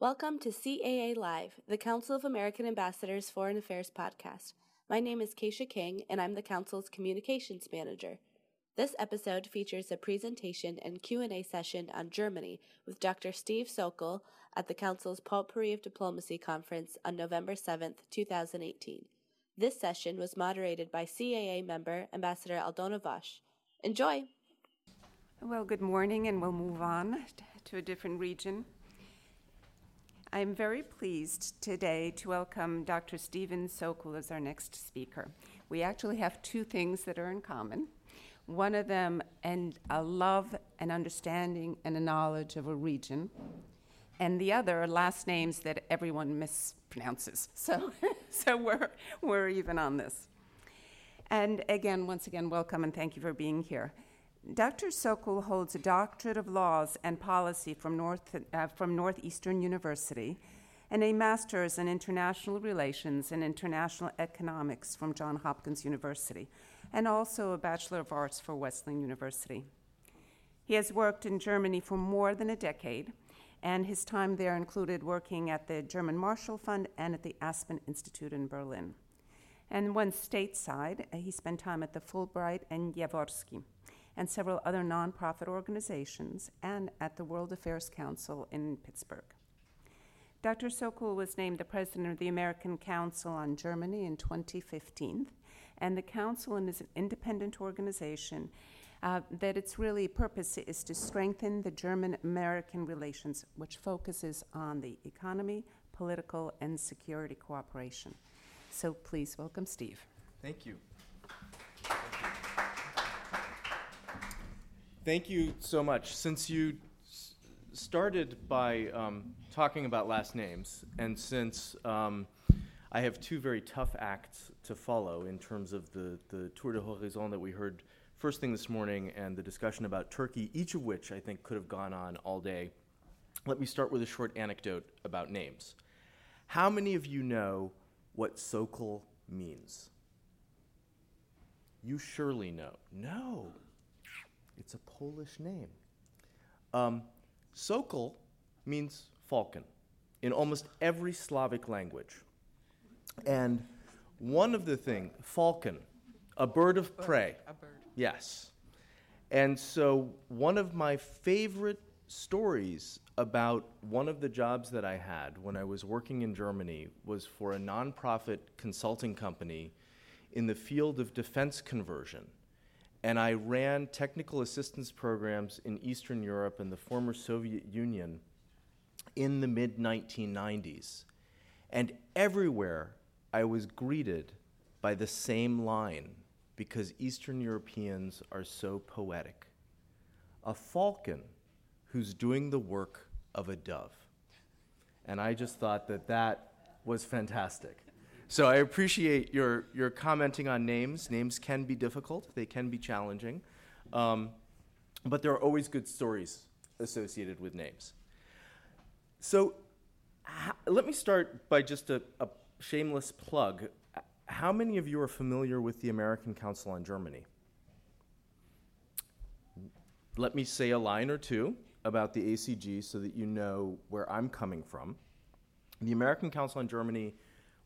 Welcome to CAA Live, the Council of American Ambassadors Foreign Affairs podcast. My name is Keisha King, and I'm the Council's Communications Manager. This episode features a presentation and Q&A session on Germany with Dr. Steve Sokol at the Council's Potpourri of Diplomacy conference on November 7, 2018. This session was moderated by CAA member Ambassador Aldona Wos. Enjoy! Well, good morning, and we'll move on to a different region. I'm very pleased today to welcome Dr. Stephen Sokol as our next speaker. We actually have two things that are in common. One of them, and a love and understanding and a knowledge of a region, and the other, last names that everyone mispronounces. So, so we're, we're even on this. And again, once again, welcome and thank you for being here. Dr. Sokol holds a doctorate of laws and policy from, North, uh, from Northeastern University and a master's in international relations and international economics from Johns Hopkins University, and also a Bachelor of Arts for Wesleyan University. He has worked in Germany for more than a decade, and his time there included working at the German Marshall Fund and at the Aspen Institute in Berlin. And once stateside, he spent time at the Fulbright and Jaworski and several other nonprofit organizations, and at the World Affairs Council in Pittsburgh. Dr. Sokol was named the president of the American Council on Germany in 2015, and the council is an independent organization uh, that its really purpose is to strengthen the German American relations, which focuses on the economy, political, and security cooperation. So please welcome Steve. Thank you. Thank you so much. Since you s- started by um, talking about last names, and since um, I have two very tough acts to follow in terms of the, the Tour de Horizon that we heard first thing this morning and the discussion about Turkey, each of which I think could have gone on all day, let me start with a short anecdote about names. How many of you know what Sokol means? You surely know. No. It's a Polish name. Um, Sokol means falcon in almost every Slavic language. And one of the things, falcon, a bird of prey. A bird. Yes. And so one of my favorite stories about one of the jobs that I had when I was working in Germany was for a nonprofit consulting company in the field of defense conversion and I ran technical assistance programs in Eastern Europe and the former Soviet Union in the mid 1990s. And everywhere I was greeted by the same line because Eastern Europeans are so poetic. A falcon who's doing the work of a dove. And I just thought that that was fantastic. So I appreciate your, your commenting on names. Names can be difficult, they can be challenging, um, but there are always good stories associated with names. So let me start by just a, a shameless plug. How many of you are familiar with the American Council on Germany? Let me say a line or two about the ACG so that you know where I'm coming from. The American Council on Germany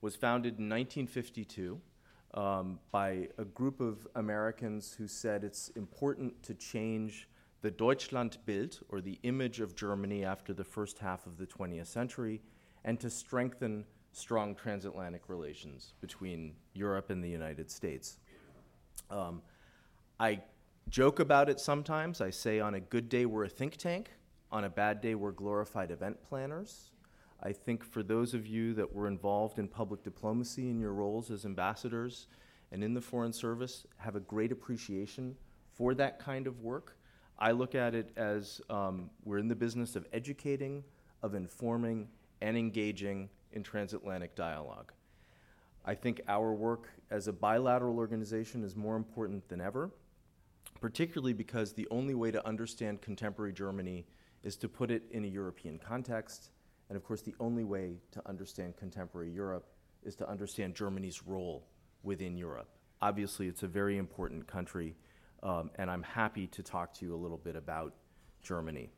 was founded in 1952 um, by a group of Americans who said it's important to change the Deutschlandbild, or the image of Germany after the first half of the 20th century, and to strengthen strong transatlantic relations between Europe and the United States. Um, I joke about it sometimes. I say on a good day, we're a think tank. On a bad day, we're glorified event planners. I think for those of you that were involved in public diplomacy in your roles as ambassadors and in the Foreign Service have a great appreciation for that kind of work. I look at it as um, we're in the business of educating, of informing, and engaging in transatlantic dialogue. I think our work as a bilateral organization is more important than ever, particularly because the only way to understand contemporary Germany is to put it in a European context and of course, the only way to understand contemporary Europe is to understand Germany's role within Europe. Obviously, it's a very important country, um, and I'm happy to talk to you a little bit about Germany.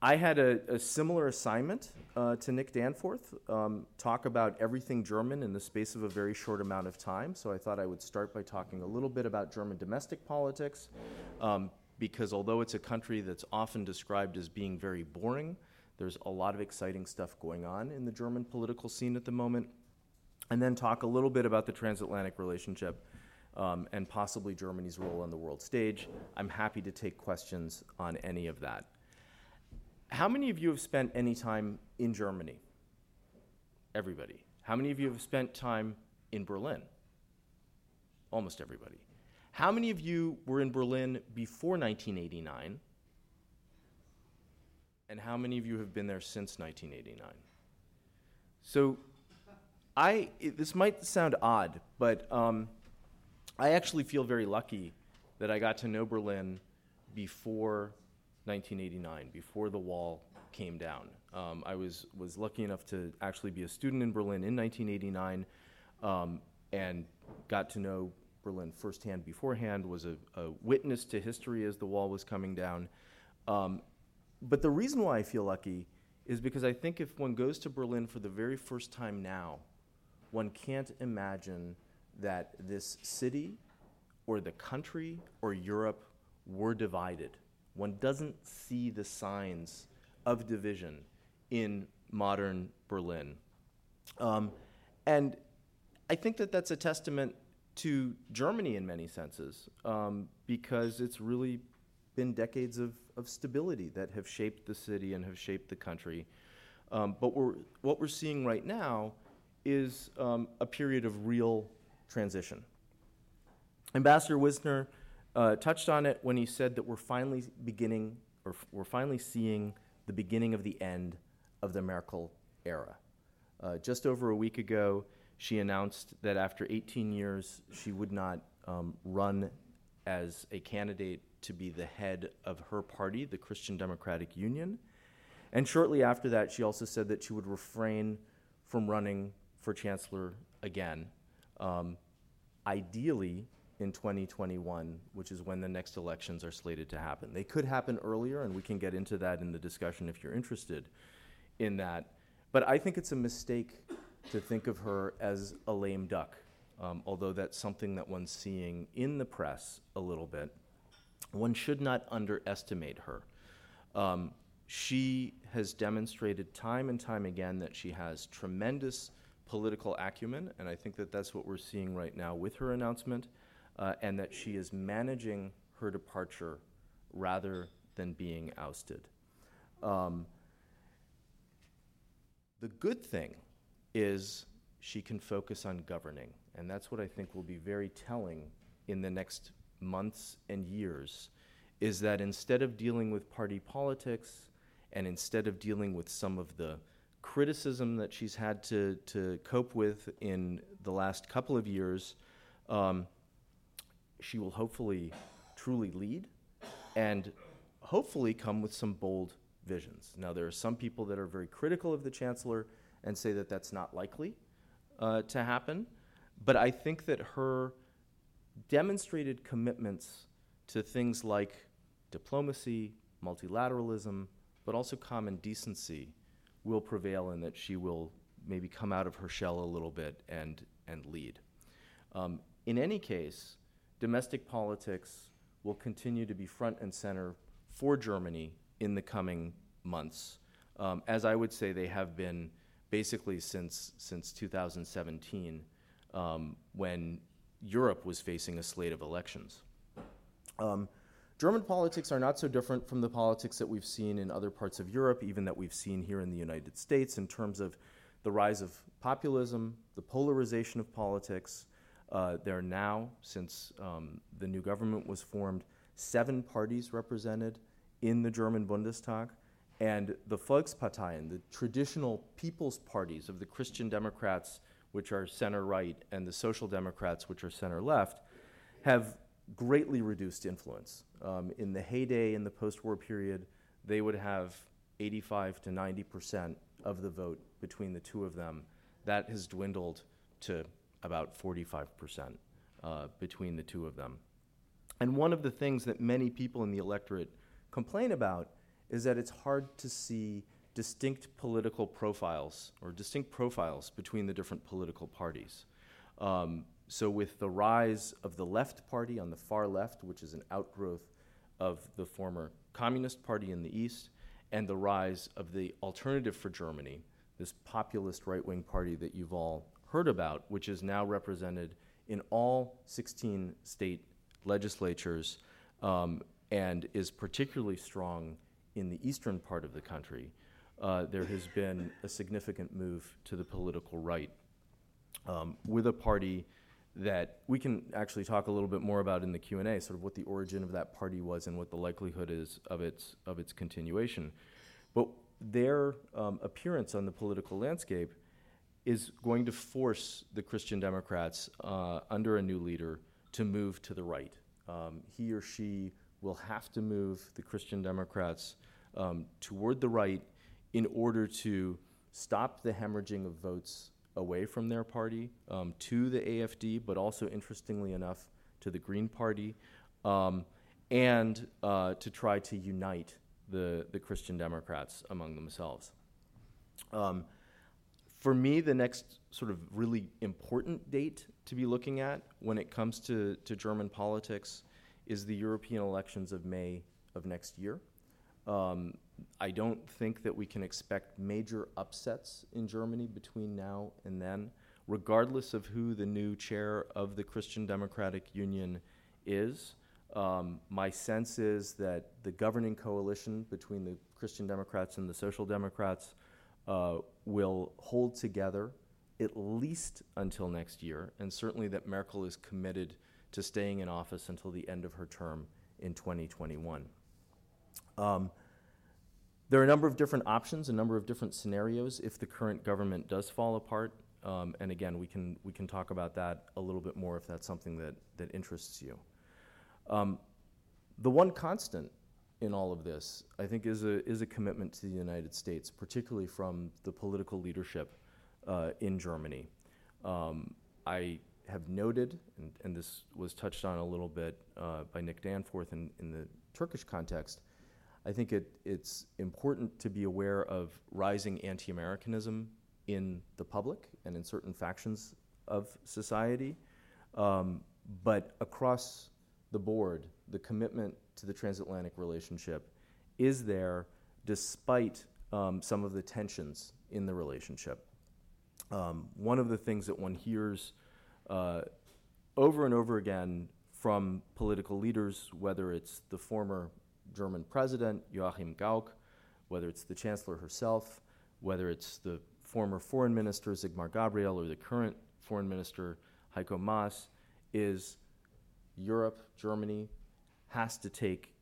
I had a, a similar assignment uh, to Nick Danforth, um, talk about everything German in the space of a very short amount of time. So I thought I would start by talking a little bit about German domestic politics, um, because although it's a country that's often described as being very boring, there's a lot of exciting stuff going on in the German political scene at the moment. And then talk a little bit about the transatlantic relationship um, and possibly Germany's role on the world stage. I'm happy to take questions on any of that. How many of you have spent any time in Germany? Everybody. How many of you have spent time in Berlin? Almost everybody. How many of you were in Berlin before 1989? And how many of you have been there since 1989? So, I, it, this might sound odd, but um, I actually feel very lucky that I got to know Berlin before 1989, before the wall came down. Um, I was, was lucky enough to actually be a student in Berlin in 1989 um, and got to know Berlin firsthand beforehand, was a, a, witness to history as the wall was coming down. But the reason why I feel lucky is because I think if one goes to Berlin for the very first time now, one can't imagine that this city or the country or Europe were divided one doesn't see the signs of division in modern Berlin. Um, and I think that that's a testament to Germany in many senses, um, because it's really been decades of, of stability that have shaped the city and have shaped the country. Um, but we're, what we're seeing right now is um, a period of real transition. Ambassador Wisner uh, touched on it when he said that we're finally beginning, or f- we're finally seeing the beginning of the end of the Merkel era. Uh, just over a week ago, she announced that after 18 years, she would not um, run as a candidate to be the head of her party, the Christian Democratic Union. And shortly after that, she also said that she would refrain from running for chancellor again. Um, ideally, in 2021, which is when the next elections are slated to happen. They could happen earlier, and we can get into that in the discussion if you're interested in that. But I think it's a mistake to think of her as a lame duck, um, although that's something that one's seeing in the press a little bit. One should not underestimate her. Um, she has demonstrated time and time again that she has tremendous political acumen, and I think that that's what we're seeing right now with her announcement uh, and that she is managing her departure rather than being ousted. Um, the good thing is she can focus on governing, and that's what I think will be very telling in the next months and years. Is that instead of dealing with party politics and instead of dealing with some of the criticism that she's had to, to cope with in the last couple of years, um, she will hopefully truly lead and hopefully come with some bold visions. Now, there are some people that are very critical of the chancellor and say that that's not likely uh, to happen, but I think that her demonstrated commitments to things like diplomacy, multilateralism, but also common decency will prevail and that she will maybe come out of her shell a little bit and, and lead. Um, in any case, domestic politics will continue to be front and center for Germany in the coming months, um, as I would say they have been basically since, since 2017, um, when Europe was facing a slate of elections. Um, German politics are not so different from the politics that we've seen in other parts of Europe, even that we've seen here in the United States, in terms of the rise of populism, the polarization of politics, uh, there are now, since um, the new government was formed, seven parties represented in the German Bundestag. And the Volksparteien, the traditional people's parties of the Christian Democrats, which are center right, and the Social Democrats, which are center left, have greatly reduced influence. Um, in the heyday in the post war period, they would have 85 to 90 percent of the vote between the two of them. That has dwindled to about 45% uh, between the two of them. And one of the things that many people in the electorate complain about is that it's hard to see distinct political profiles or distinct profiles between the different political parties. Um, so, with the rise of the left party on the far left, which is an outgrowth of the former Communist Party in the East, and the rise of the Alternative for Germany, this populist right wing party that you've all heard about, which is now represented in all 16 state legislatures um, and is particularly strong in the eastern part of the country, uh, there has been a significant move to the political right um, with a party that we can actually talk a little bit more about in the Q&A, sort of what the origin of that party was and what the likelihood is of its, of its continuation. But their um, appearance on the political landscape is going to force the Christian Democrats uh, under a new leader to move to the right. Um, he or she will have to move the Christian Democrats um, toward the right in order to stop the hemorrhaging of votes away from their party um, to the AFD, but also, interestingly enough, to the Green Party, um, and uh, to try to unite the, the Christian Democrats among themselves. Um, for me, the next sort of really important date to be looking at when it comes to, to German politics is the European elections of May of next year. Um, I don't think that we can expect major upsets in Germany between now and then, regardless of who the new chair of the Christian Democratic Union is. Um, my sense is that the governing coalition between the Christian Democrats and the Social Democrats uh, will hold together at least until next year, and certainly that Merkel is committed to staying in office until the end of her term in 2021. Um, there are a number of different options, a number of different scenarios if the current government does fall apart. Um, and again, we can, we can talk about that a little bit more if that's something that, that interests you. Um, the one constant in all of this, I think, is a, is a commitment to the United States, particularly from the political leadership uh, in Germany. Um, I have noted, and, and, this was touched on a little bit uh, by Nick Danforth in, in the Turkish context, I think it, it's important to be aware of rising anti Americanism in the public and in certain factions of society. Um, but across the board, the commitment to the transatlantic relationship is there despite um, some of the tensions in the relationship. Um, one of the things that one hears uh, over and over again from political leaders, whether it's the former German president, Joachim Gauck, whether it's the chancellor herself, whether it's the former foreign minister, Sigmar Gabriel, or the current foreign minister, Heiko Maas, is Europe, Germany, has to take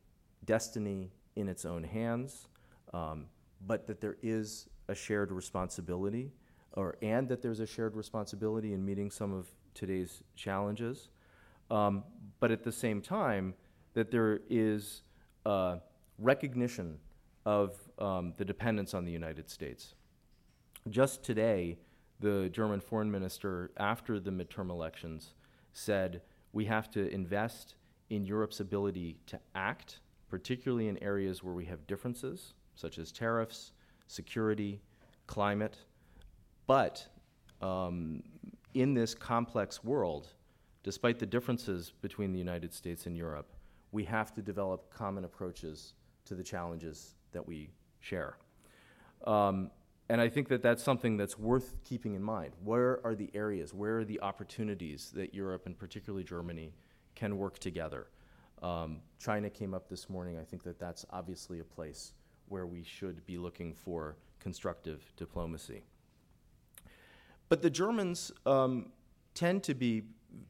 destiny in its own hands, um, but that there is a shared responsibility, or and that there's a shared responsibility in meeting some of today's challenges, um, but at the same time that there is uh, recognition of um, the dependence on the United States. Just today, the German foreign minister, after the midterm elections, said we have to invest in Europe's ability to act, particularly in areas where we have differences, such as tariffs, security, climate. But um, in this complex world, despite the differences between the United States and Europe, we have to develop common approaches to the challenges that we share. Um, and I think that that's something that's worth keeping in mind. Where are the areas, where are the opportunities that Europe and particularly Germany can work together? Um, China came up this morning. I think that that's obviously a place where we should be looking for constructive diplomacy. But the Germans um, tend to be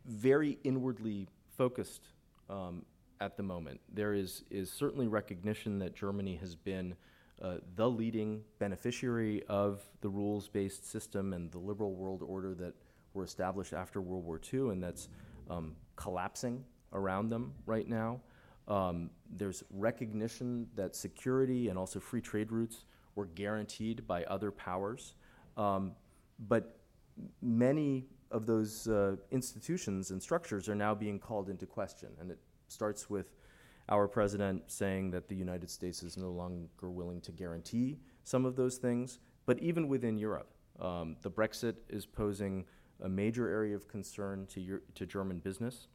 very inwardly focused um, at the moment. There is, is certainly recognition that Germany has been uh, the leading beneficiary of the rules based system and the liberal world order that were established after World War II, and that's um, collapsing around them right now. Um, there's recognition that security and also free trade routes were guaranteed by other powers. Um, but many of those uh, institutions and structures are now being called into question, and it starts with our president saying that the United States is no longer willing to guarantee some of those things. But even within Europe, um, the Brexit is posing a major area of concern to, Euro- to German business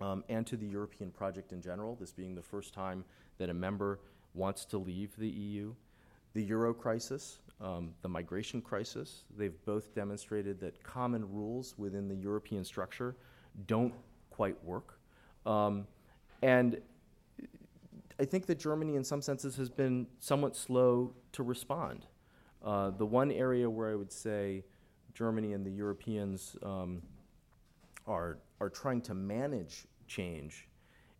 um, and to the European project in general, this being the first time that a member wants to leave the EU. The euro crisis, um, the migration crisis, they've both demonstrated that common rules within the European structure don't quite work. Um, and I think that Germany, in some senses, has been somewhat slow to respond. Uh, the one area where I would say Germany and the Europeans um, are, are trying to manage change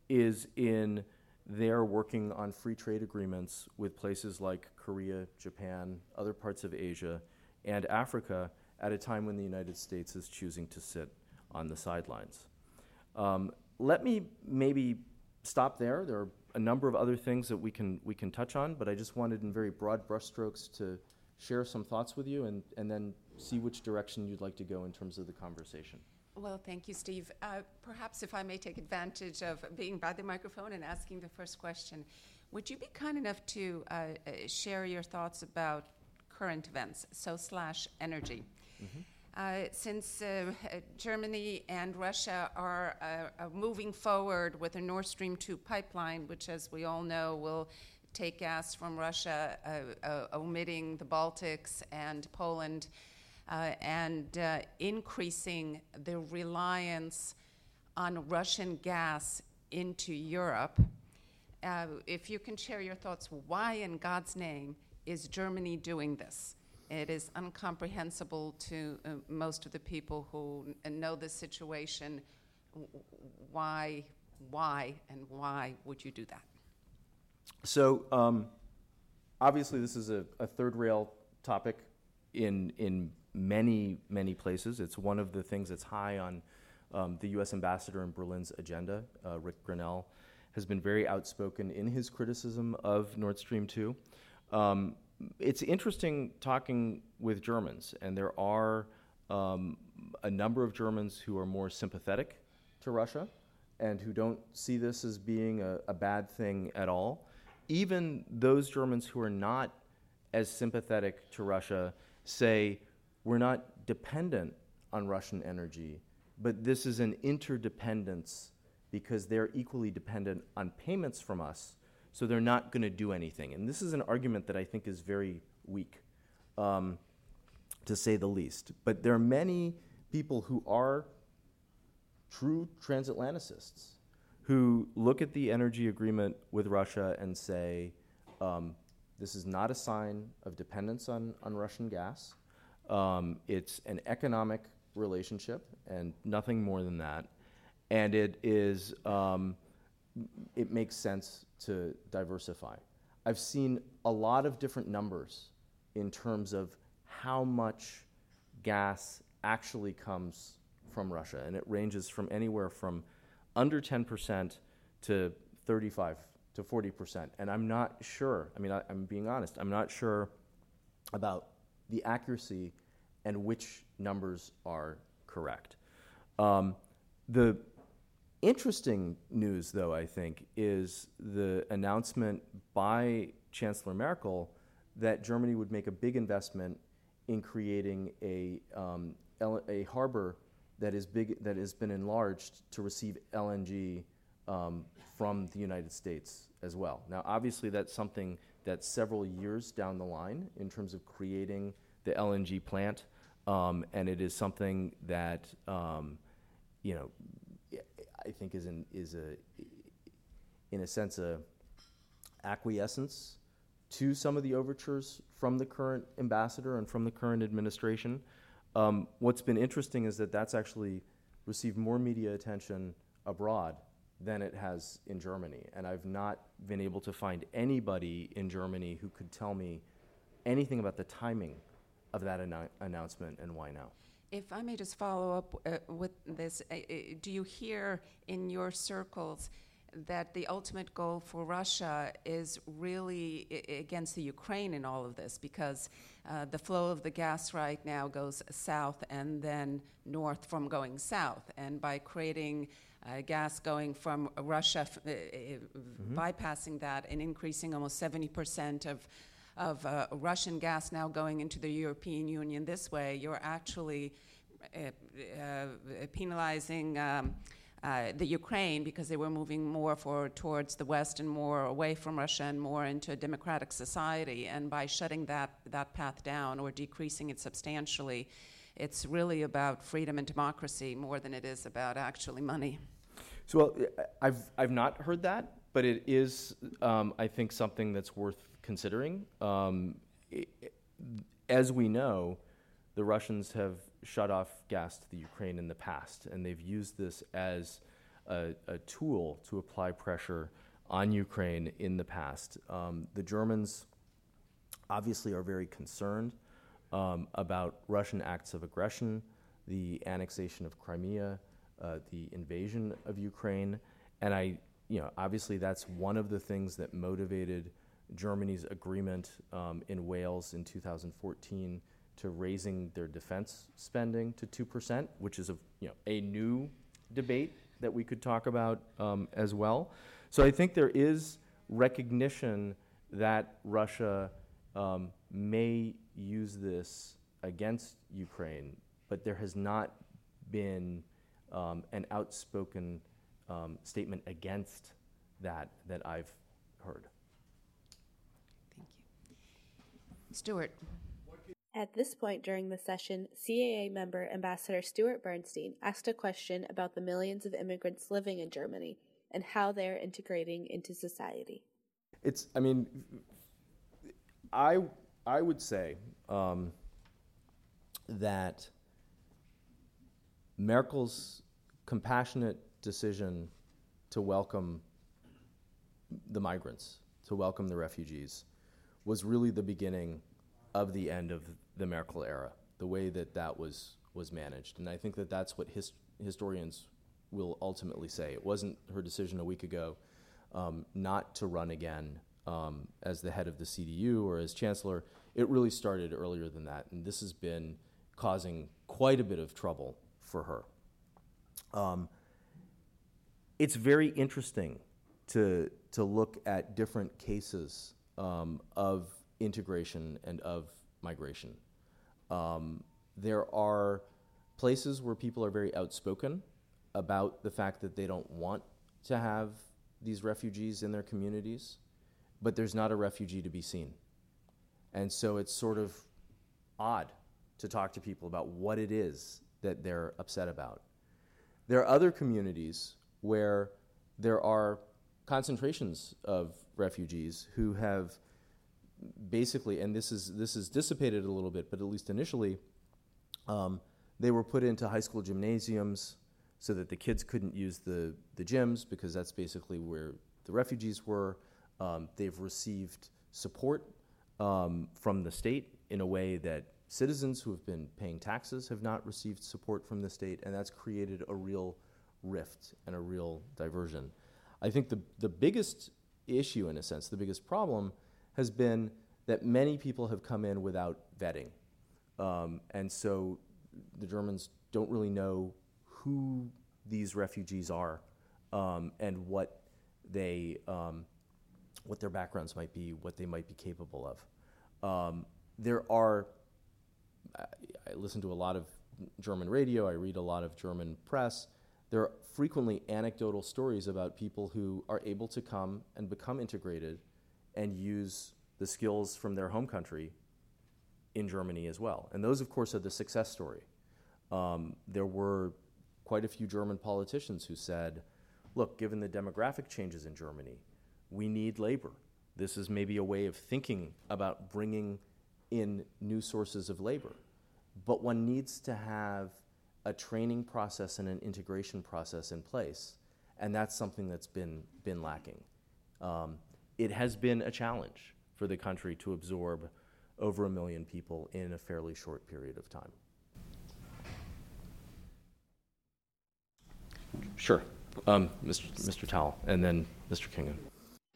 is in their working on free trade agreements with places like Korea, Japan, other parts of Asia, and Africa at a time when the United States is choosing to sit on the sidelines. Um, let me maybe stop there. There are a number of other things that we can, we can touch on, but I just wanted in very broad brushstrokes to share some thoughts with you and, and then see which direction you'd like to go in terms of the conversation. Well, thank you, Steve. Uh, perhaps if I may take advantage of being by the microphone and asking the first question, would you be kind enough to uh, uh, share your thoughts about current events, so slash energy? Mm-hmm. Uh, since uh, Germany and Russia are uh, moving forward with a Nord Stream 2 pipeline, which, as we all know, will take gas from Russia, omitting the Baltics and Poland uh, and uh, increasing the reliance on Russian gas into Europe. Uh, if you can share your thoughts, why in God's name is Germany doing this? It is incomprehensible to uh, most of the people who n- know the situation. Why, why, and why would you do that? So, um, obviously, this is a, a third rail topic in in many, many places. It's one of the things that's high on um, the U.S. ambassador in Berlin's agenda. Uh, Rick Grenell has been very outspoken in his criticism of Nord Stream 2. Um, it's interesting talking with Germans, and there are um, a number of Germans who are more sympathetic to Russia and who don't see this as being a, a bad thing at all. Even those Germans who are not as sympathetic to Russia say, we're not dependent on Russian energy, but this is an interdependence because they're equally dependent on payments from us, so they're not going to do anything. And this is an argument that I think is very weak, um, to say the least. But there are many people who are true transatlanticists who look at the energy agreement with Russia and say, um, this is not a sign of dependence on, on Russian gas. Um, it's an economic relationship and nothing more than that. And it is, um, it makes sense to diversify. I've seen a lot of different numbers in terms of how much gas actually comes from Russia, and it ranges from anywhere from under 10% to 35 to 40%. And I'm not sure, I mean, I, am being honest, I'm not sure about the accuracy and which numbers are correct. Um, the interesting news, though, I think, is the announcement by Chancellor Merkel that Germany would make a big investment in creating a, um, a harbor that is big that has been enlarged to receive LNG um, from the United States as well. Now, obviously, that's something that's several years down the line in terms of creating the LNG plant, um, and it is something that um, you know I think is in is a in a sense a acquiescence to some of the overtures from the current ambassador and from the current administration. Um, what's been interesting is that that's actually received more media attention abroad than it has in Germany. And I've not been able to find anybody in Germany who could tell me anything about the timing of that annou- announcement and why now. If I may just follow up uh, with this, uh, uh do you hear in your circles that the ultimate goal for Russia is really I- against the Ukraine in all of this? Because uh, the flow of the gas right now goes south and then north from going south. And by creating uh, gas going from Russia, uh, mm-hmm. bypassing that and increasing almost 70% of, of uh, Russian gas now going into the European Union this way, you're actually uh, uh, penalizing. Um, uh, the Ukraine because they were moving more for towards the West and more away from Russia and more into a democratic society. And by shutting that that path down or decreasing it substantially, it's really about freedom and democracy more than it is about actually money. So well, I've I've not heard that, but it is um, I think something that's worth considering. Um, it, as we know, the Russians have shut off gas to the Ukraine in the past, and they've used this as a, a tool to apply pressure on Ukraine in the past. Um, the Germans obviously are very concerned um, about Russian acts of aggression, the annexation of Crimea, uh, the invasion of Ukraine, and I, you know, obviously that's one of the things that motivated Germany's agreement um, in Wales in 2014 to raising their defense spending to 2%, which is a, you know, a new debate that we could talk about um, as well. So I think there is recognition that Russia um, may use this against Ukraine, but there has not been um, an outspoken um, statement against that that I've heard. Thank you. Stuart. At this point during the session, CAA member Ambassador Stuart Bernstein asked a question about the millions of immigrants living in Germany and how they're integrating into society. It's, I mean, I, I would say um, that Merkel's compassionate decision to welcome the migrants, to welcome the refugees, was really the beginning of the end of the Merkel era, the way that that was was managed, and I think that that's what his, historians will ultimately say. It wasn't her decision a week ago um, not to run again um, as the head of the CDU or as chancellor. It really started earlier than that, and this has been causing quite a bit of trouble for her. Um, it's very interesting to to look at different cases um, of integration and of migration. Um, there are places where people are very outspoken about the fact that they don't want to have these refugees in their communities, but there's not a refugee to be seen. And so it's sort of odd to talk to people about what it is that they're upset about. There are other communities where there are concentrations of refugees who have basically, and this is this is dissipated a little bit, but at least initially, um, they were put into high school gymnasiums so that the kids couldn't use the the gyms because that's basically where the refugees were. Um, they've received support um, from the state in a way that citizens who have been paying taxes have not received support from the state, and that's created a real rift and a real diversion. I think the the biggest issue, in a sense, the biggest problem has been that many people have come in without vetting. Um, and so the Germans don't really know who these refugees are um, and what they um, what their backgrounds might be, what they might be capable of. Um, there are I, I listen to a lot of German radio. I read a lot of German press. There are frequently anecdotal stories about people who are able to come and become integrated and use the skills from their home country in Germany as well. And those, of course, are the success story. Um, there were quite a few German politicians who said, look, given the demographic changes in Germany, we need labor. This is maybe a way of thinking about bringing in new sources of labor. But one needs to have a training process and an integration process in place. And that's something that's been, been lacking. Um, it has been a challenge for the country to absorb over a million people in a fairly short period of time. Sure. Um, Mr. Mr. Towell, and then Mr. Kingen.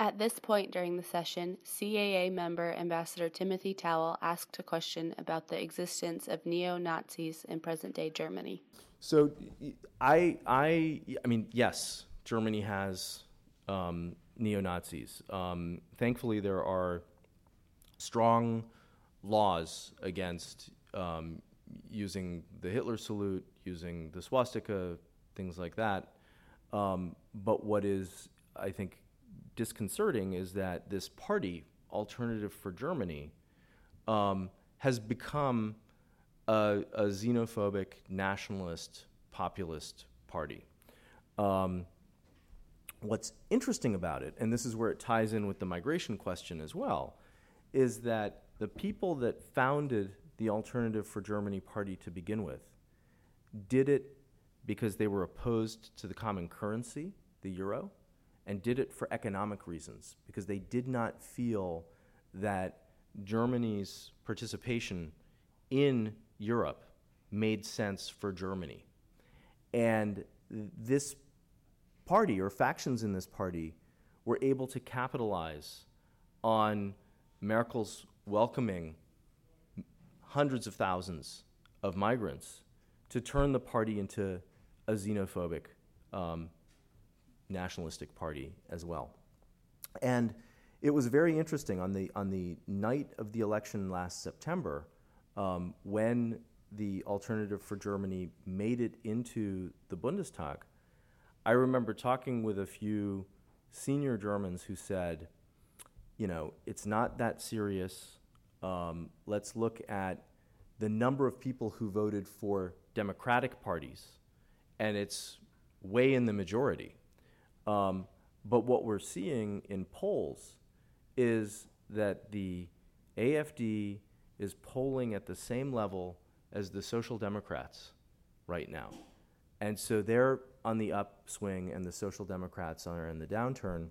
At this point during the session, CAA member Ambassador Timothy Towell asked a question about the existence of neo Nazis in present day Germany. So, I, I, I mean, yes, Germany has um, neo Nazis. Um, thankfully, there are strong laws against um, using the Hitler salute, using the swastika, things like that. Um, but what is, I think, disconcerting is that this party, Alternative for Germany, um, has become a, a, xenophobic, nationalist, populist party. Um, what's interesting about it, and this is where it ties in with the migration question as well, is that the people that founded the Alternative for Germany party to begin with did it because they were opposed to the common currency, the euro, and did it for economic reasons because they did not feel that Germany's participation in Europe made sense for Germany. And this party or factions in this party were able to capitalize on Merkel's welcoming hundreds of thousands of migrants to turn the party into a xenophobic, um, nationalistic party as well. And it was very interesting on the, on the night of the election last September um, when the Alternative for Germany made it into the Bundestag. I remember talking with a few senior Germans who said, you know, it's not that serious. Um, let's look at the number of people who voted for Democratic parties, and it's way in the majority. Um, but what we're seeing in polls is that the AFD is polling at the same level as the Social Democrats right now. And so they're on the upswing, and the Social Democrats are in the downturn.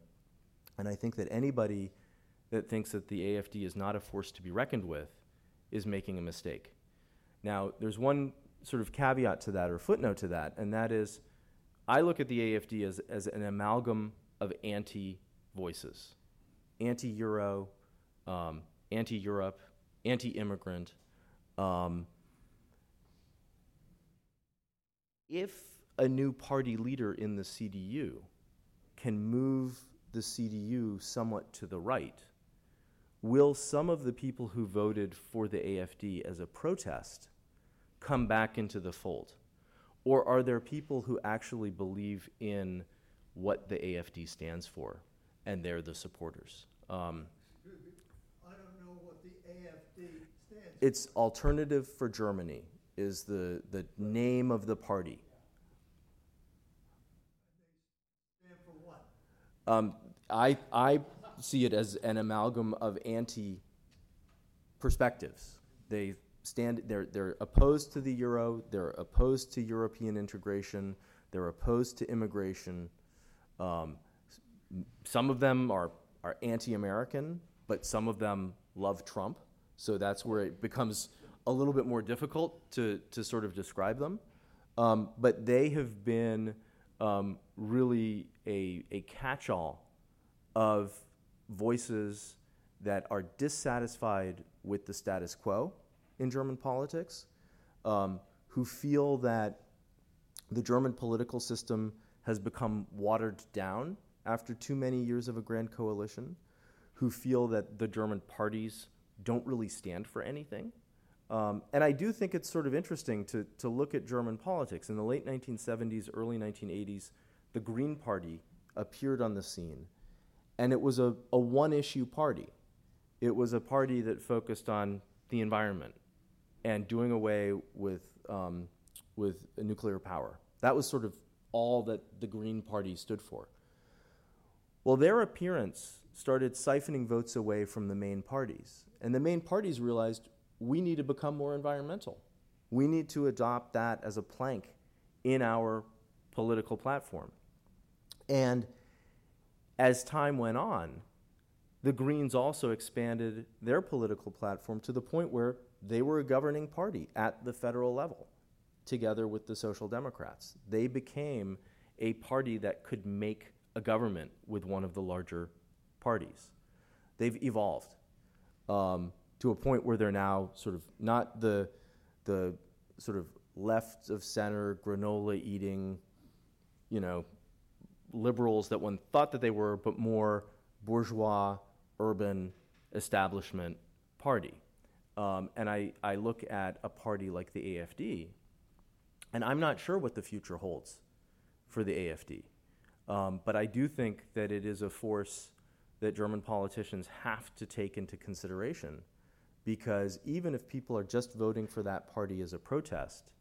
And I think that anybody that thinks that the AFD is not a force to be reckoned with is making a mistake. Now, there's one sort of caveat to that or footnote to that, and that is I look at the AFD as, as an amalgam of anti voices anti Euro, um, anti Europe, anti immigrant. Um, if a new party leader in the CDU can move the CDU somewhat to the right, will some of the people who voted for the AFD as a protest come back into the fold? Or are there people who actually believe in what the AFD stands for and they're the supporters? Um, I don't know what the AFD stands for. it's Alternative for Germany is the, the name of the party. Um, I, I see it as an amalgam of anti perspectives. They stand, they're, they're opposed to the euro, they're opposed to European integration, they're opposed to immigration. Um, some of them are, are anti American, but some of them love Trump. So that's where it becomes a little bit more difficult to, to sort of describe them. Um, but they have been um, really a, a catch all of voices that are dissatisfied with the status quo in German politics, um, who feel that the German political system has become watered down after too many years of a grand coalition, who feel that the German parties don't really stand for anything. Um, and I do think it's sort of interesting to, to look at German politics. In the late 1970s, early 1980s, the Green Party appeared on the scene, and it was a, a one issue party. It was a party that focused on the environment and doing away with, um, with nuclear power. That was sort of all that the Green Party stood for. Well, their appearance started siphoning votes away from the main parties. And the main parties realized we need to become more environmental. We need to adopt that as a plank in our political platform. And as time went on, the Greens also expanded their political platform to the point where they were a governing party at the federal level, together with the Social Democrats. They became a party that could make a government with one of the larger parties. They've evolved um, to a point where they're now sort of not the the sort of left of center granola eating, you know, liberals that one thought that they were, but more bourgeois, urban establishment party. Um, and I, I look at a party like the AFD, and I'm not sure what the future holds for the AFD. Um, but I do think that it is a force that German politicians have to take into consideration because even if people are just voting for that party as a protest,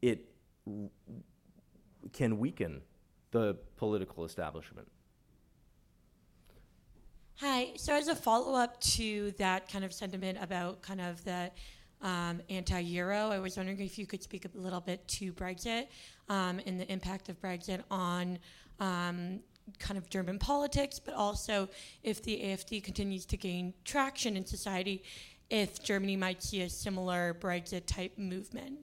it w- can weaken the political establishment. Hi. So, as a follow up to that kind of sentiment about kind of the um, anti Euro, I was wondering if you could speak a little bit to Brexit um, and the impact of Brexit on um, kind of German politics, but also if the AFD continues to gain traction in society, if Germany might see a similar Brexit type movement.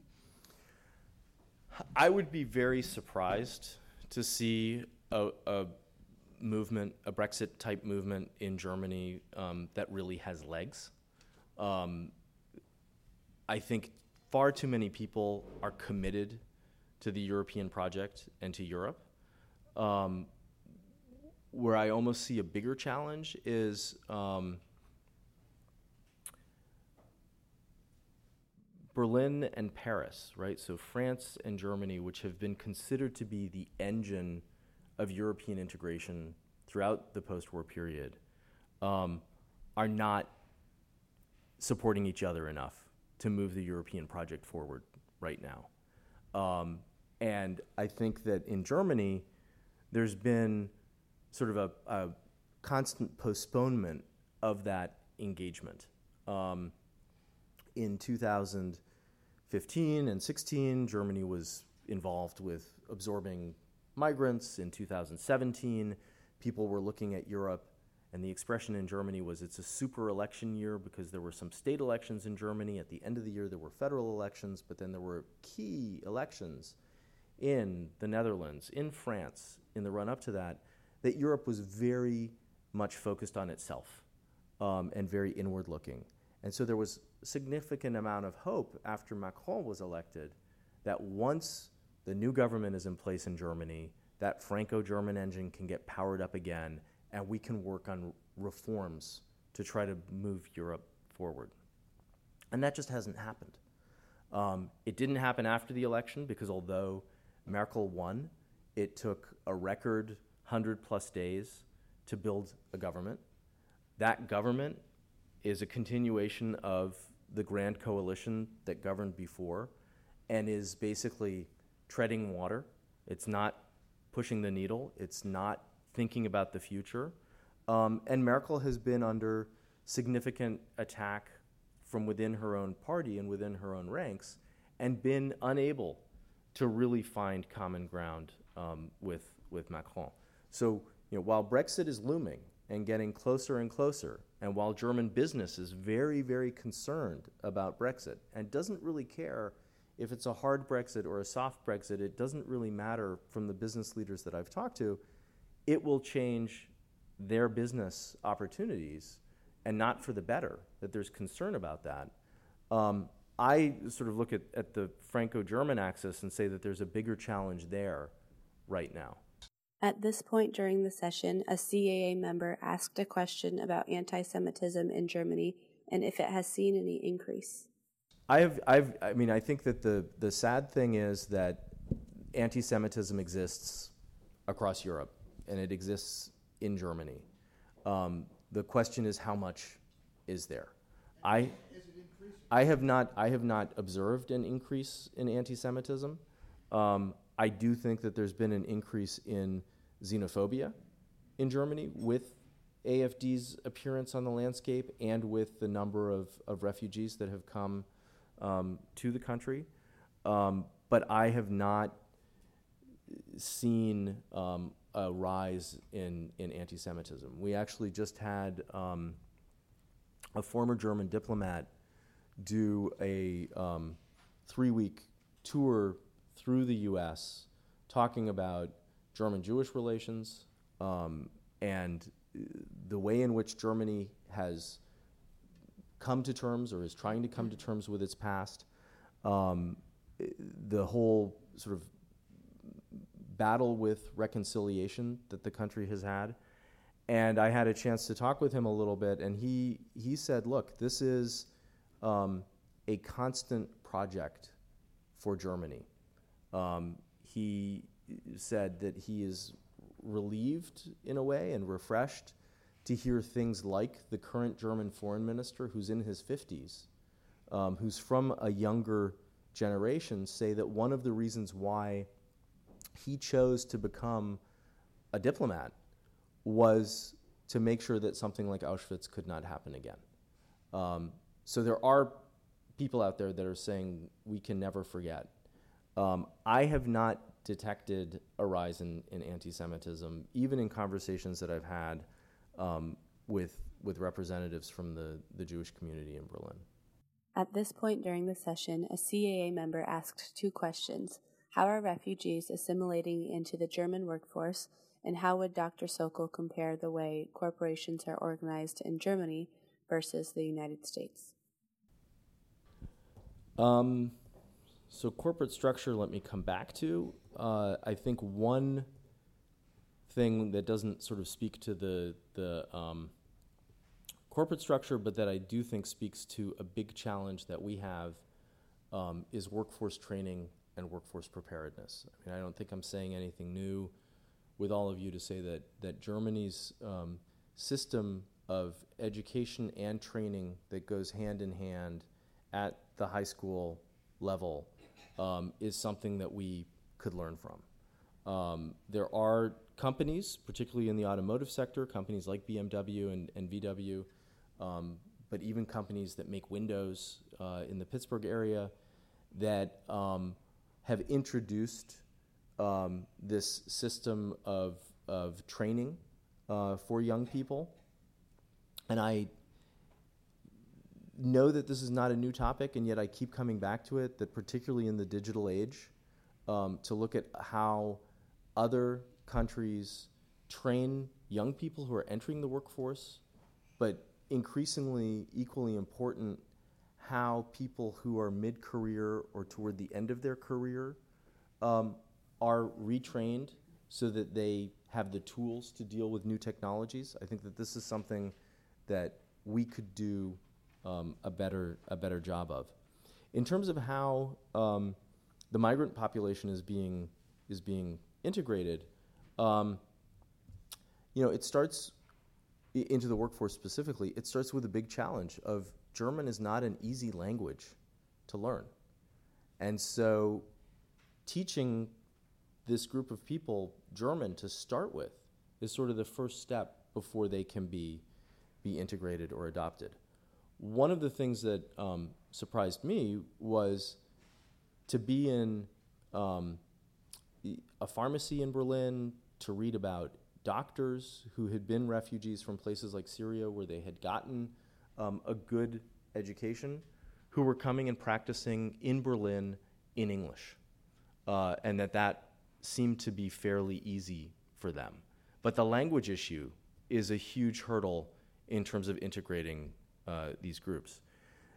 I would be very surprised to see a, a movement, a Brexit type movement in Germany um, that really has legs. Um, I think far too many people are committed to the European project and to Europe. Um, where I almost see a bigger challenge is um, Berlin and Paris, right? So France and Germany, which have been considered to be the engine of European integration throughout the post-war period, um, are not supporting each other enough to move the European project forward right now. Um, and I think that in Germany, there's been sort of a, a constant postponement of that engagement. Um, in 2015 and 16, Germany was involved with absorbing migrants. In 2017, people were looking at Europe, and the expression in Germany was it's a super election year because there were some state elections in Germany. At the end of the year, there were federal elections, but then there were key elections in the Netherlands, in France, in the run up to that, that Europe was very much focused on itself um, and very inward looking. And so there was significant amount of hope after Macron was elected that once the new government is in place in Germany, that Franco German engine can get powered up again and we can work on reforms to try to move Europe forward. And that just hasn't happened. Um, it didn't happen after the election because although Merkel won, it took a record 100 plus days to build a government. That government is a continuation of the grand coalition that governed before and is basically treading water. It's not pushing the needle, it's not thinking about the future. Um, and Merkel has been under significant attack from within her own party and within her own ranks and been unable to really find common ground um, with, with Macron. So, you know, while Brexit is looming and getting closer and closer, and while German business is very, very concerned about Brexit and doesn't really care if it's a hard Brexit or a soft Brexit, it doesn't really matter from the business leaders that I've talked to. It will change their business opportunities and not for the better, that there's concern about that. Um, I sort of look at, at the Franco German axis and say that there's a bigger challenge there right now. At this point during the session, a CAA member asked a question about anti Semitism in Germany and if it has seen any increase. I have, I've, I mean, I think that the, the sad thing is that anti Semitism exists across Europe and it exists in Germany. Um, the question is how much is there? I, I have not, I have not observed an increase in anti Semitism. Um, I do think that there's been an increase in xenophobia in Germany with AFD's appearance on the landscape and with the number of, of refugees that have come um, to the country. Um, but I have not seen um, a rise in, in anti Semitism. We actually just had um, a former German diplomat do a um, three week tour through the US talking about German Jewish relations um, and the way in which Germany has come to terms or is trying to come to terms with its past, um, the whole sort of battle with reconciliation that the country has had. And I had a chance to talk with him a little bit, and he, he said, Look, this is um, a constant project for Germany. Um, he said that he is relieved in a way and refreshed to hear things like the current German foreign minister, who's in his 50s, um, who's from a younger generation, say that one of the reasons why he chose to become a diplomat was to make sure that something like Auschwitz could not happen again. Um, so there are people out there that are saying we can never forget. Um, I have not detected a rise in, in anti Semitism, even in conversations that I've had um, with, with representatives from the, the Jewish community in Berlin. At this point during the session, a CAA member asked two questions How are refugees assimilating into the German workforce? And how would Dr. Sokol compare the way corporations are organized in Germany versus the United States? Um, so, corporate structure, let me come back to. Uh, I think one thing that doesn't sort of speak to the, the um, corporate structure, but that I do think speaks to a big challenge that we have um, is workforce training and workforce preparedness. I mean, I don't think I'm saying anything new with all of you to say that, that Germany's um, system of education and training that goes hand in hand at the high school level um, is something that we could learn from. Um, there are companies, particularly in the automotive sector, companies like BMW and, and VW, um, but even companies that make windows uh, in the Pittsburgh area that um, have introduced um, this system of, of training uh, for young people. And I know that this is not a new topic, and yet I keep coming back to it, that particularly in the digital age, um, to look at how other countries train young people who are entering the workforce, but increasingly, equally important, how people who are mid career or toward the end of their career um, are retrained so that they have the tools to deal with new technologies. I think that this is something that we could do um, a better a better job of. In terms of how um, the migrant population is being is being integrated, um, you know, it starts into the workforce specifically. It starts with a big challenge of German is not an easy language to learn, and so teaching this group of people German to start with is sort of the first step before they can be be integrated or adopted one of the things that um, surprised me was to be in um, a pharmacy in Berlin to read about doctors who had been refugees from places like Syria where they had gotten um, a good education who were coming and practicing in Berlin in English. Uh, and that that seemed to be fairly easy for them. But the language issue is a huge hurdle in terms of integrating uh, these groups.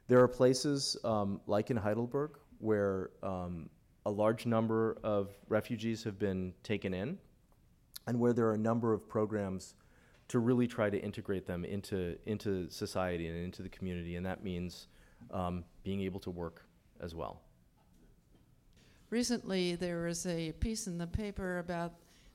There are places um, like in Heidelberg where um, a large number of refugees have been taken in, and where there are a number of programs to really try to integrate them into into society and into the community, and that means um, being able to work as well. Recently, there was a piece in the paper about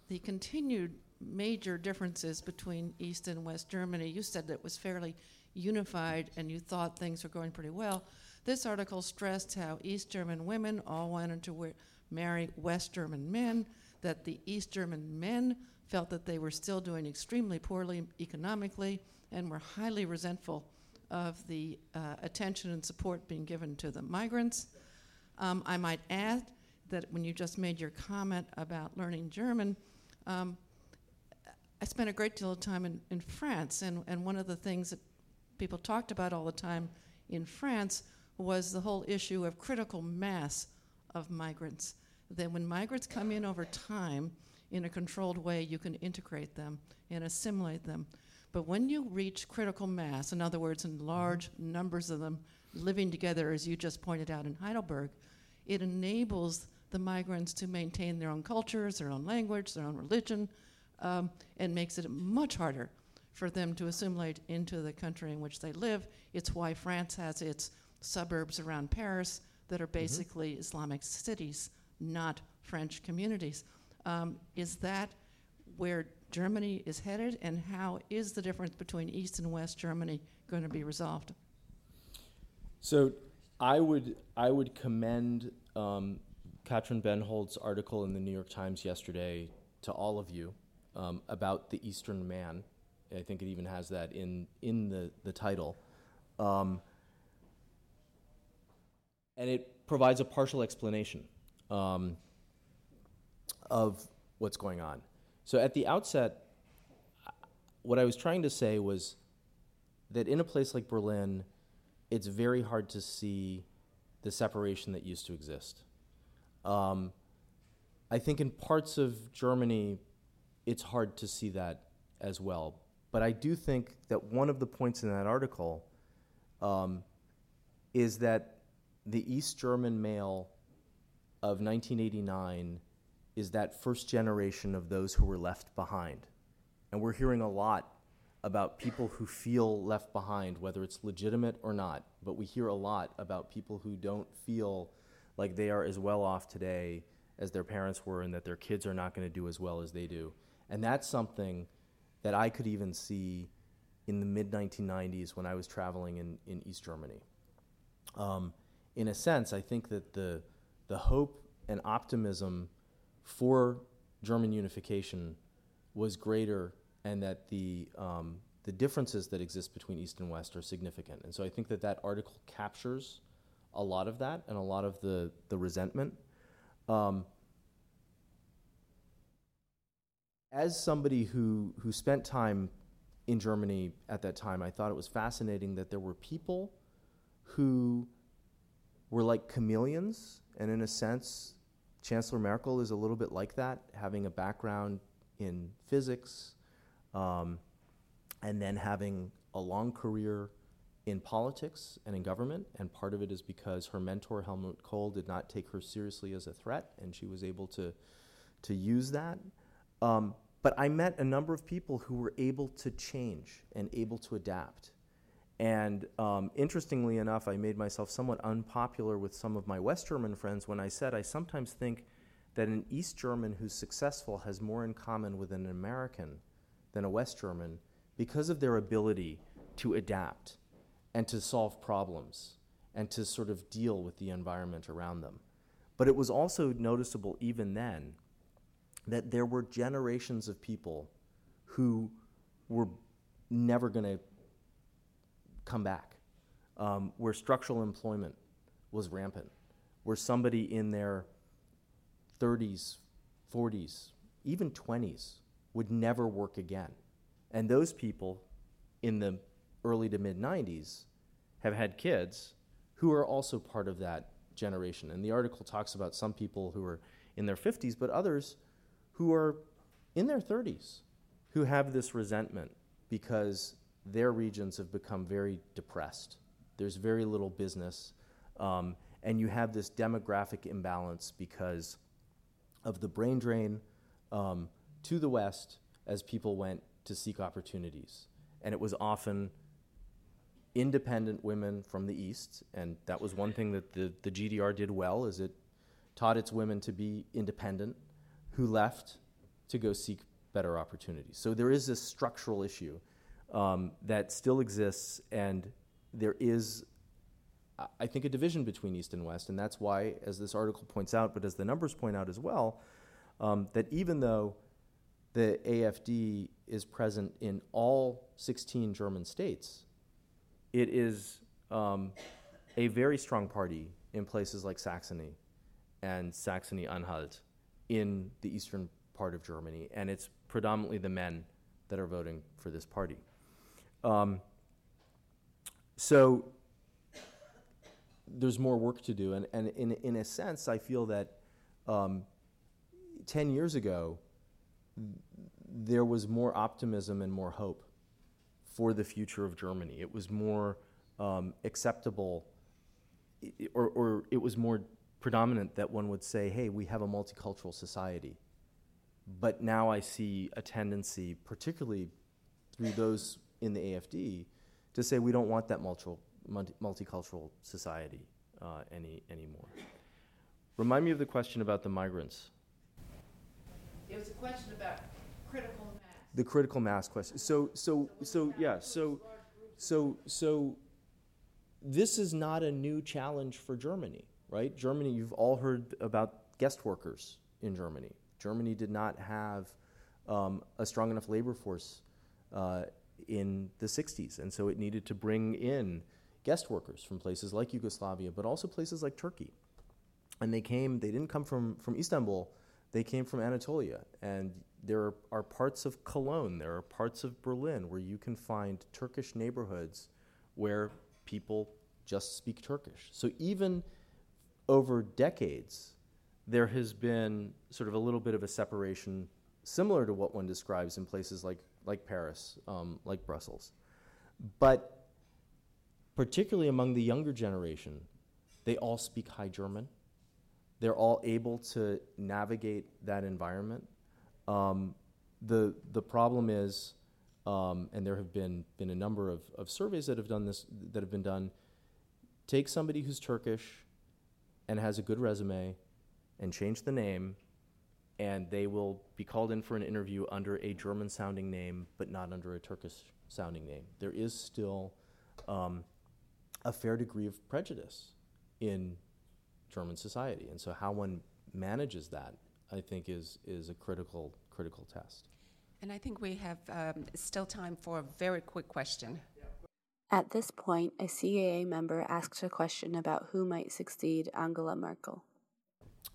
the continued major differences between East and West Germany. You said that it was fairly unified and you thought things were going pretty well. This article stressed how East German women all wanted to marry West German men, that the East German men felt that they were still doing extremely poorly economically and were highly resentful of the uh, attention and support being given to the migrants. Um, I might add that when you just made your comment about learning German, um, I spent a great deal of time in, in France, and, and one of the things that people talked about all the time in France was the whole issue of critical mass of migrants. That when migrants come in over time in a controlled way, you can integrate them and assimilate them. But when you reach critical mass, in other words, in large numbers of them living together, as you just pointed out in Heidelberg, it enables the migrants to maintain their own cultures, their own language, their own religion, um, and makes it much harder for them to assimilate into the country in which they live. It's why France has its suburbs around Paris that are basically Islamic cities, not French communities. Um, is that where Germany is headed, and how is the difference between East and West Germany going to be resolved? So I would I would commend um, Katrin Bennhold's article in the New York Times yesterday to all of you um, about the Eastern Man. I think it even has that in in the the title, um, and it provides a partial explanation um, of what's going on. So at the outset, what I was trying to say was that in a place like Berlin, it's very hard to see the separation that used to exist. Um, I think in parts of Germany, it's hard to see that as well. But I do think that one of the points in that article um, is that the East German male of 1989 is that first generation of those who were left behind. And we're hearing a lot about people who feel left behind, whether it's legitimate or not. But we hear a lot about people who don't feel like they are as well off today as their parents were and that their kids are not going to do as well as they do. And that's something that I could even see in the mid 1990s when I was traveling in, in East Germany. Um, in a sense, I think that the, the hope and optimism for German unification was greater and that the, um, the differences that exist between East and West are significant. And so I think that that article captures a lot of that and a lot of the, the resentment. Um, as somebody who, who spent time in Germany at that time, I thought it was fascinating that there were people who were like chameleons, and in a sense, Chancellor Merkel is a little bit like that, having a background in physics, um, and then having a long career in politics and in government. And part of it is because her mentor, Helmut Kohl, did not take her seriously as a threat, and she was able to, to use that. Um, but I met a number of people who were able to change and able to adapt. And um, interestingly enough, I made myself somewhat unpopular with some of my West German friends when I said I sometimes think that an East German who's successful has more in common with an American than a West German because of their ability to adapt and to solve problems and to sort of deal with the environment around them. But it was also noticeable even then that there were generations of people who were never going to come back, um, where structural employment was rampant, where somebody in their 30s, 40s, even 20s would never work again. And those people in the early to mid 90s have had kids who are also part of that generation. And the article talks about some people who are in their 50s, but others who are in their 30s who have this resentment because their regions have become very depressed. There's very little business. Um, and you have this demographic imbalance because of the brain drain um, to the West as people went to seek opportunities. And it was often independent women from the East, and that was one thing that the, the GDR did well, is it taught its women to be independent, who left to go seek better opportunities. So there is this structural issue um, that still exists, and there is, I think, a division between East and West, and that's why, as this article points out, but as the numbers point out as well, um, that even though the AFD is present in all 16 German states, it is um, a very strong party in places like Saxony and Saxony Anhalt in the eastern part of Germany, and it's predominantly the men that are voting for this party. Um, so there's more work to do, and, and in, in a sense, I feel that um, 10 years ago, there was more optimism and more hope for the future of Germany. It was more um, acceptable, or, or it was more predominant that one would say, hey, we have a multicultural society. But now I see a tendency, particularly through those in the AFD, to say we don't want that multi- multi- multicultural society uh, any, anymore. Remind me of the question about the migrants. It was a question about critical mass. The critical mass question. So, so, so, yeah. So, so, so, this is not a new challenge for Germany, right? Germany. You've all heard about guest workers in Germany. Germany did not have um, a strong enough labor force uh, in the 60s, and so it needed to bring in guest workers from places like Yugoslavia, but also places like Turkey. And they came. They didn't come from from Istanbul. They came from Anatolia, and there are parts of Cologne, there are parts of Berlin where you can find Turkish neighborhoods where people just speak Turkish. So even over decades, there has been sort of a little bit of a separation, similar to what one describes in places like, like Paris, um, like Brussels. But particularly among the younger generation, they all speak High German. They're all able to navigate that environment. Um, the the problem is, um, and there have been been a number of, of surveys that have done this that have been done. Take somebody who's Turkish, and has a good resume, and change the name, and they will be called in for an interview under a German sounding name, but not under a Turkish sounding name. There is still um, a fair degree of prejudice in German society, and so how one manages that, I think, is is a critical critical test. And I think we have um, still time for a very quick question. At this point, a CAA member asked a question about who might succeed Angela Merkel.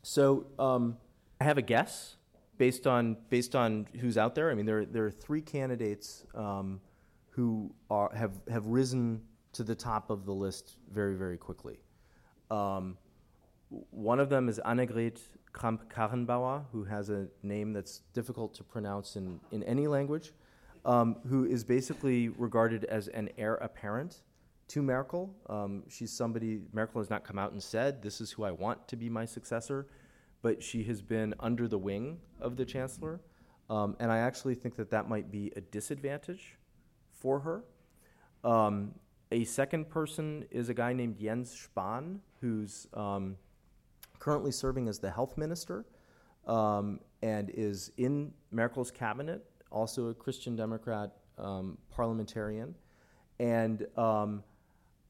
So um, I have a guess based on based on who's out there. I mean, there there are three candidates um, who are have have risen to the top of the list very very quickly. Um, one of them is Annegret Kramp-Karrenbauer, who has a name that's difficult to pronounce in, in any language, um, who is basically regarded as an heir apparent to Merkel. Um, she's somebody, Merkel has not come out and said, this is who I want to be my successor, but she has been under the wing of the chancellor. Um, and I actually think that that might be a disadvantage for her. Um, a second person is a guy named Jens Spahn, who's um, currently serving as the health minister um, and is in Merkel's cabinet, also a Christian Democrat um, parliamentarian. And um,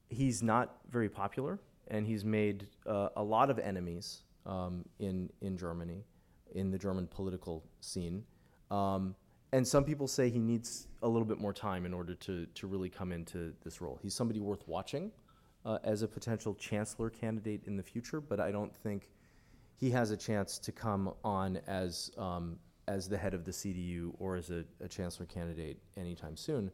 he's not very popular, and he's made uh, a lot of enemies um, in, in Germany, in the German political scene. Um, and some people say he needs a little bit more time in order to, to really come into this role. He's somebody worth watching uh, as a potential chancellor candidate in the future, but I don't think he has a chance to come on as, um, as the head of the CDU or as a, a chancellor candidate anytime soon.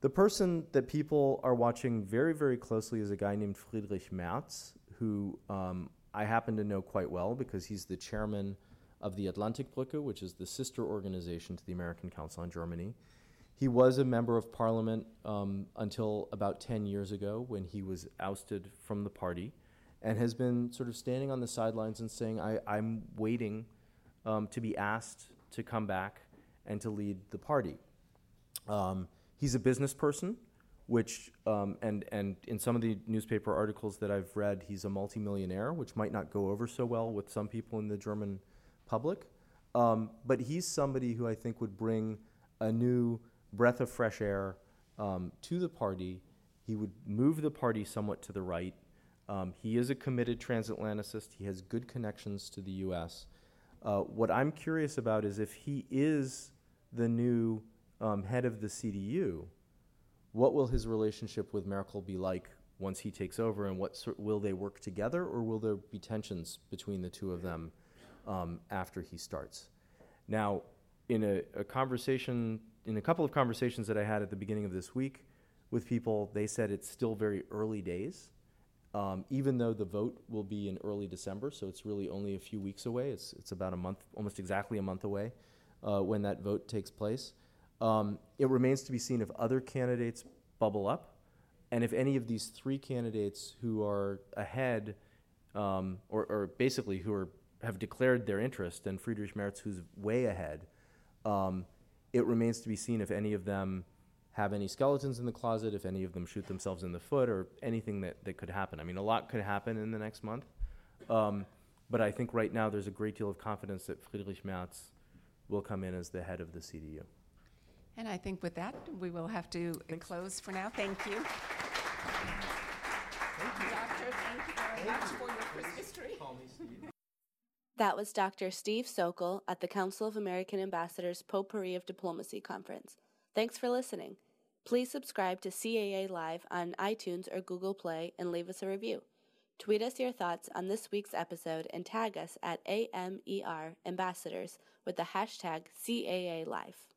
The person that people are watching very, very closely is a guy named Friedrich Merz, who um, I happen to know quite well because he's the chairman of the Atlantikbrücke, which is the sister organization to the American Council on Germany. He was a member of parliament um, until about 10 years ago when he was ousted from the party and has been sort of standing on the sidelines and saying, I, am waiting um, to be asked to come back and to lead the party. Um, he's a business person, which, um, and, and in some of the newspaper articles that I've read, he's a multimillionaire, which might not go over so well with some people in the German public. Um, but he's somebody who I think would bring a new breath of fresh air um, to the party. He would move the party somewhat to the right. Um, he is a committed transatlanticist. He has good connections to the U.S. Uh, what I'm curious about is if he is the new um, head of the CDU, what will his relationship with Merkel be like once he takes over, and what sort, will they work together, or will there be tensions between the two of them um, after he starts? Now, in a, a conversation, in a couple of conversations that I had at the beginning of this week with people, they said it's still very early days. Um, even though the vote will be in early December, so it's really only a few weeks away. It's, it's about a month, almost exactly a month away uh, when that vote takes place. Um, it remains to be seen if other candidates bubble up, and if any of these three candidates who are ahead, um, or, or basically who are have declared their interest, and Friedrich Merz, who's way ahead, um, it remains to be seen if any of them have any skeletons in the closet, if any of them shoot themselves in the foot, or anything that, that could happen. I mean, a lot could happen in the next month. Um, but I think right now there's a great deal of confidence that Friedrich Merz will come in as the head of the CDU. And I think with that, we will have to close for now. Thank you. Doctor, thank you very much for your Christmas tree. That was Dr. Steve Sokol at the Council of American Ambassadors Potpourri of Diplomacy Conference. Thanks for listening. Please subscribe to CAA Live on iTunes or Google Play and leave us a review. Tweet us your thoughts on this week's episode and tag us at AMER Ambassadors with the hashtag CAA Live.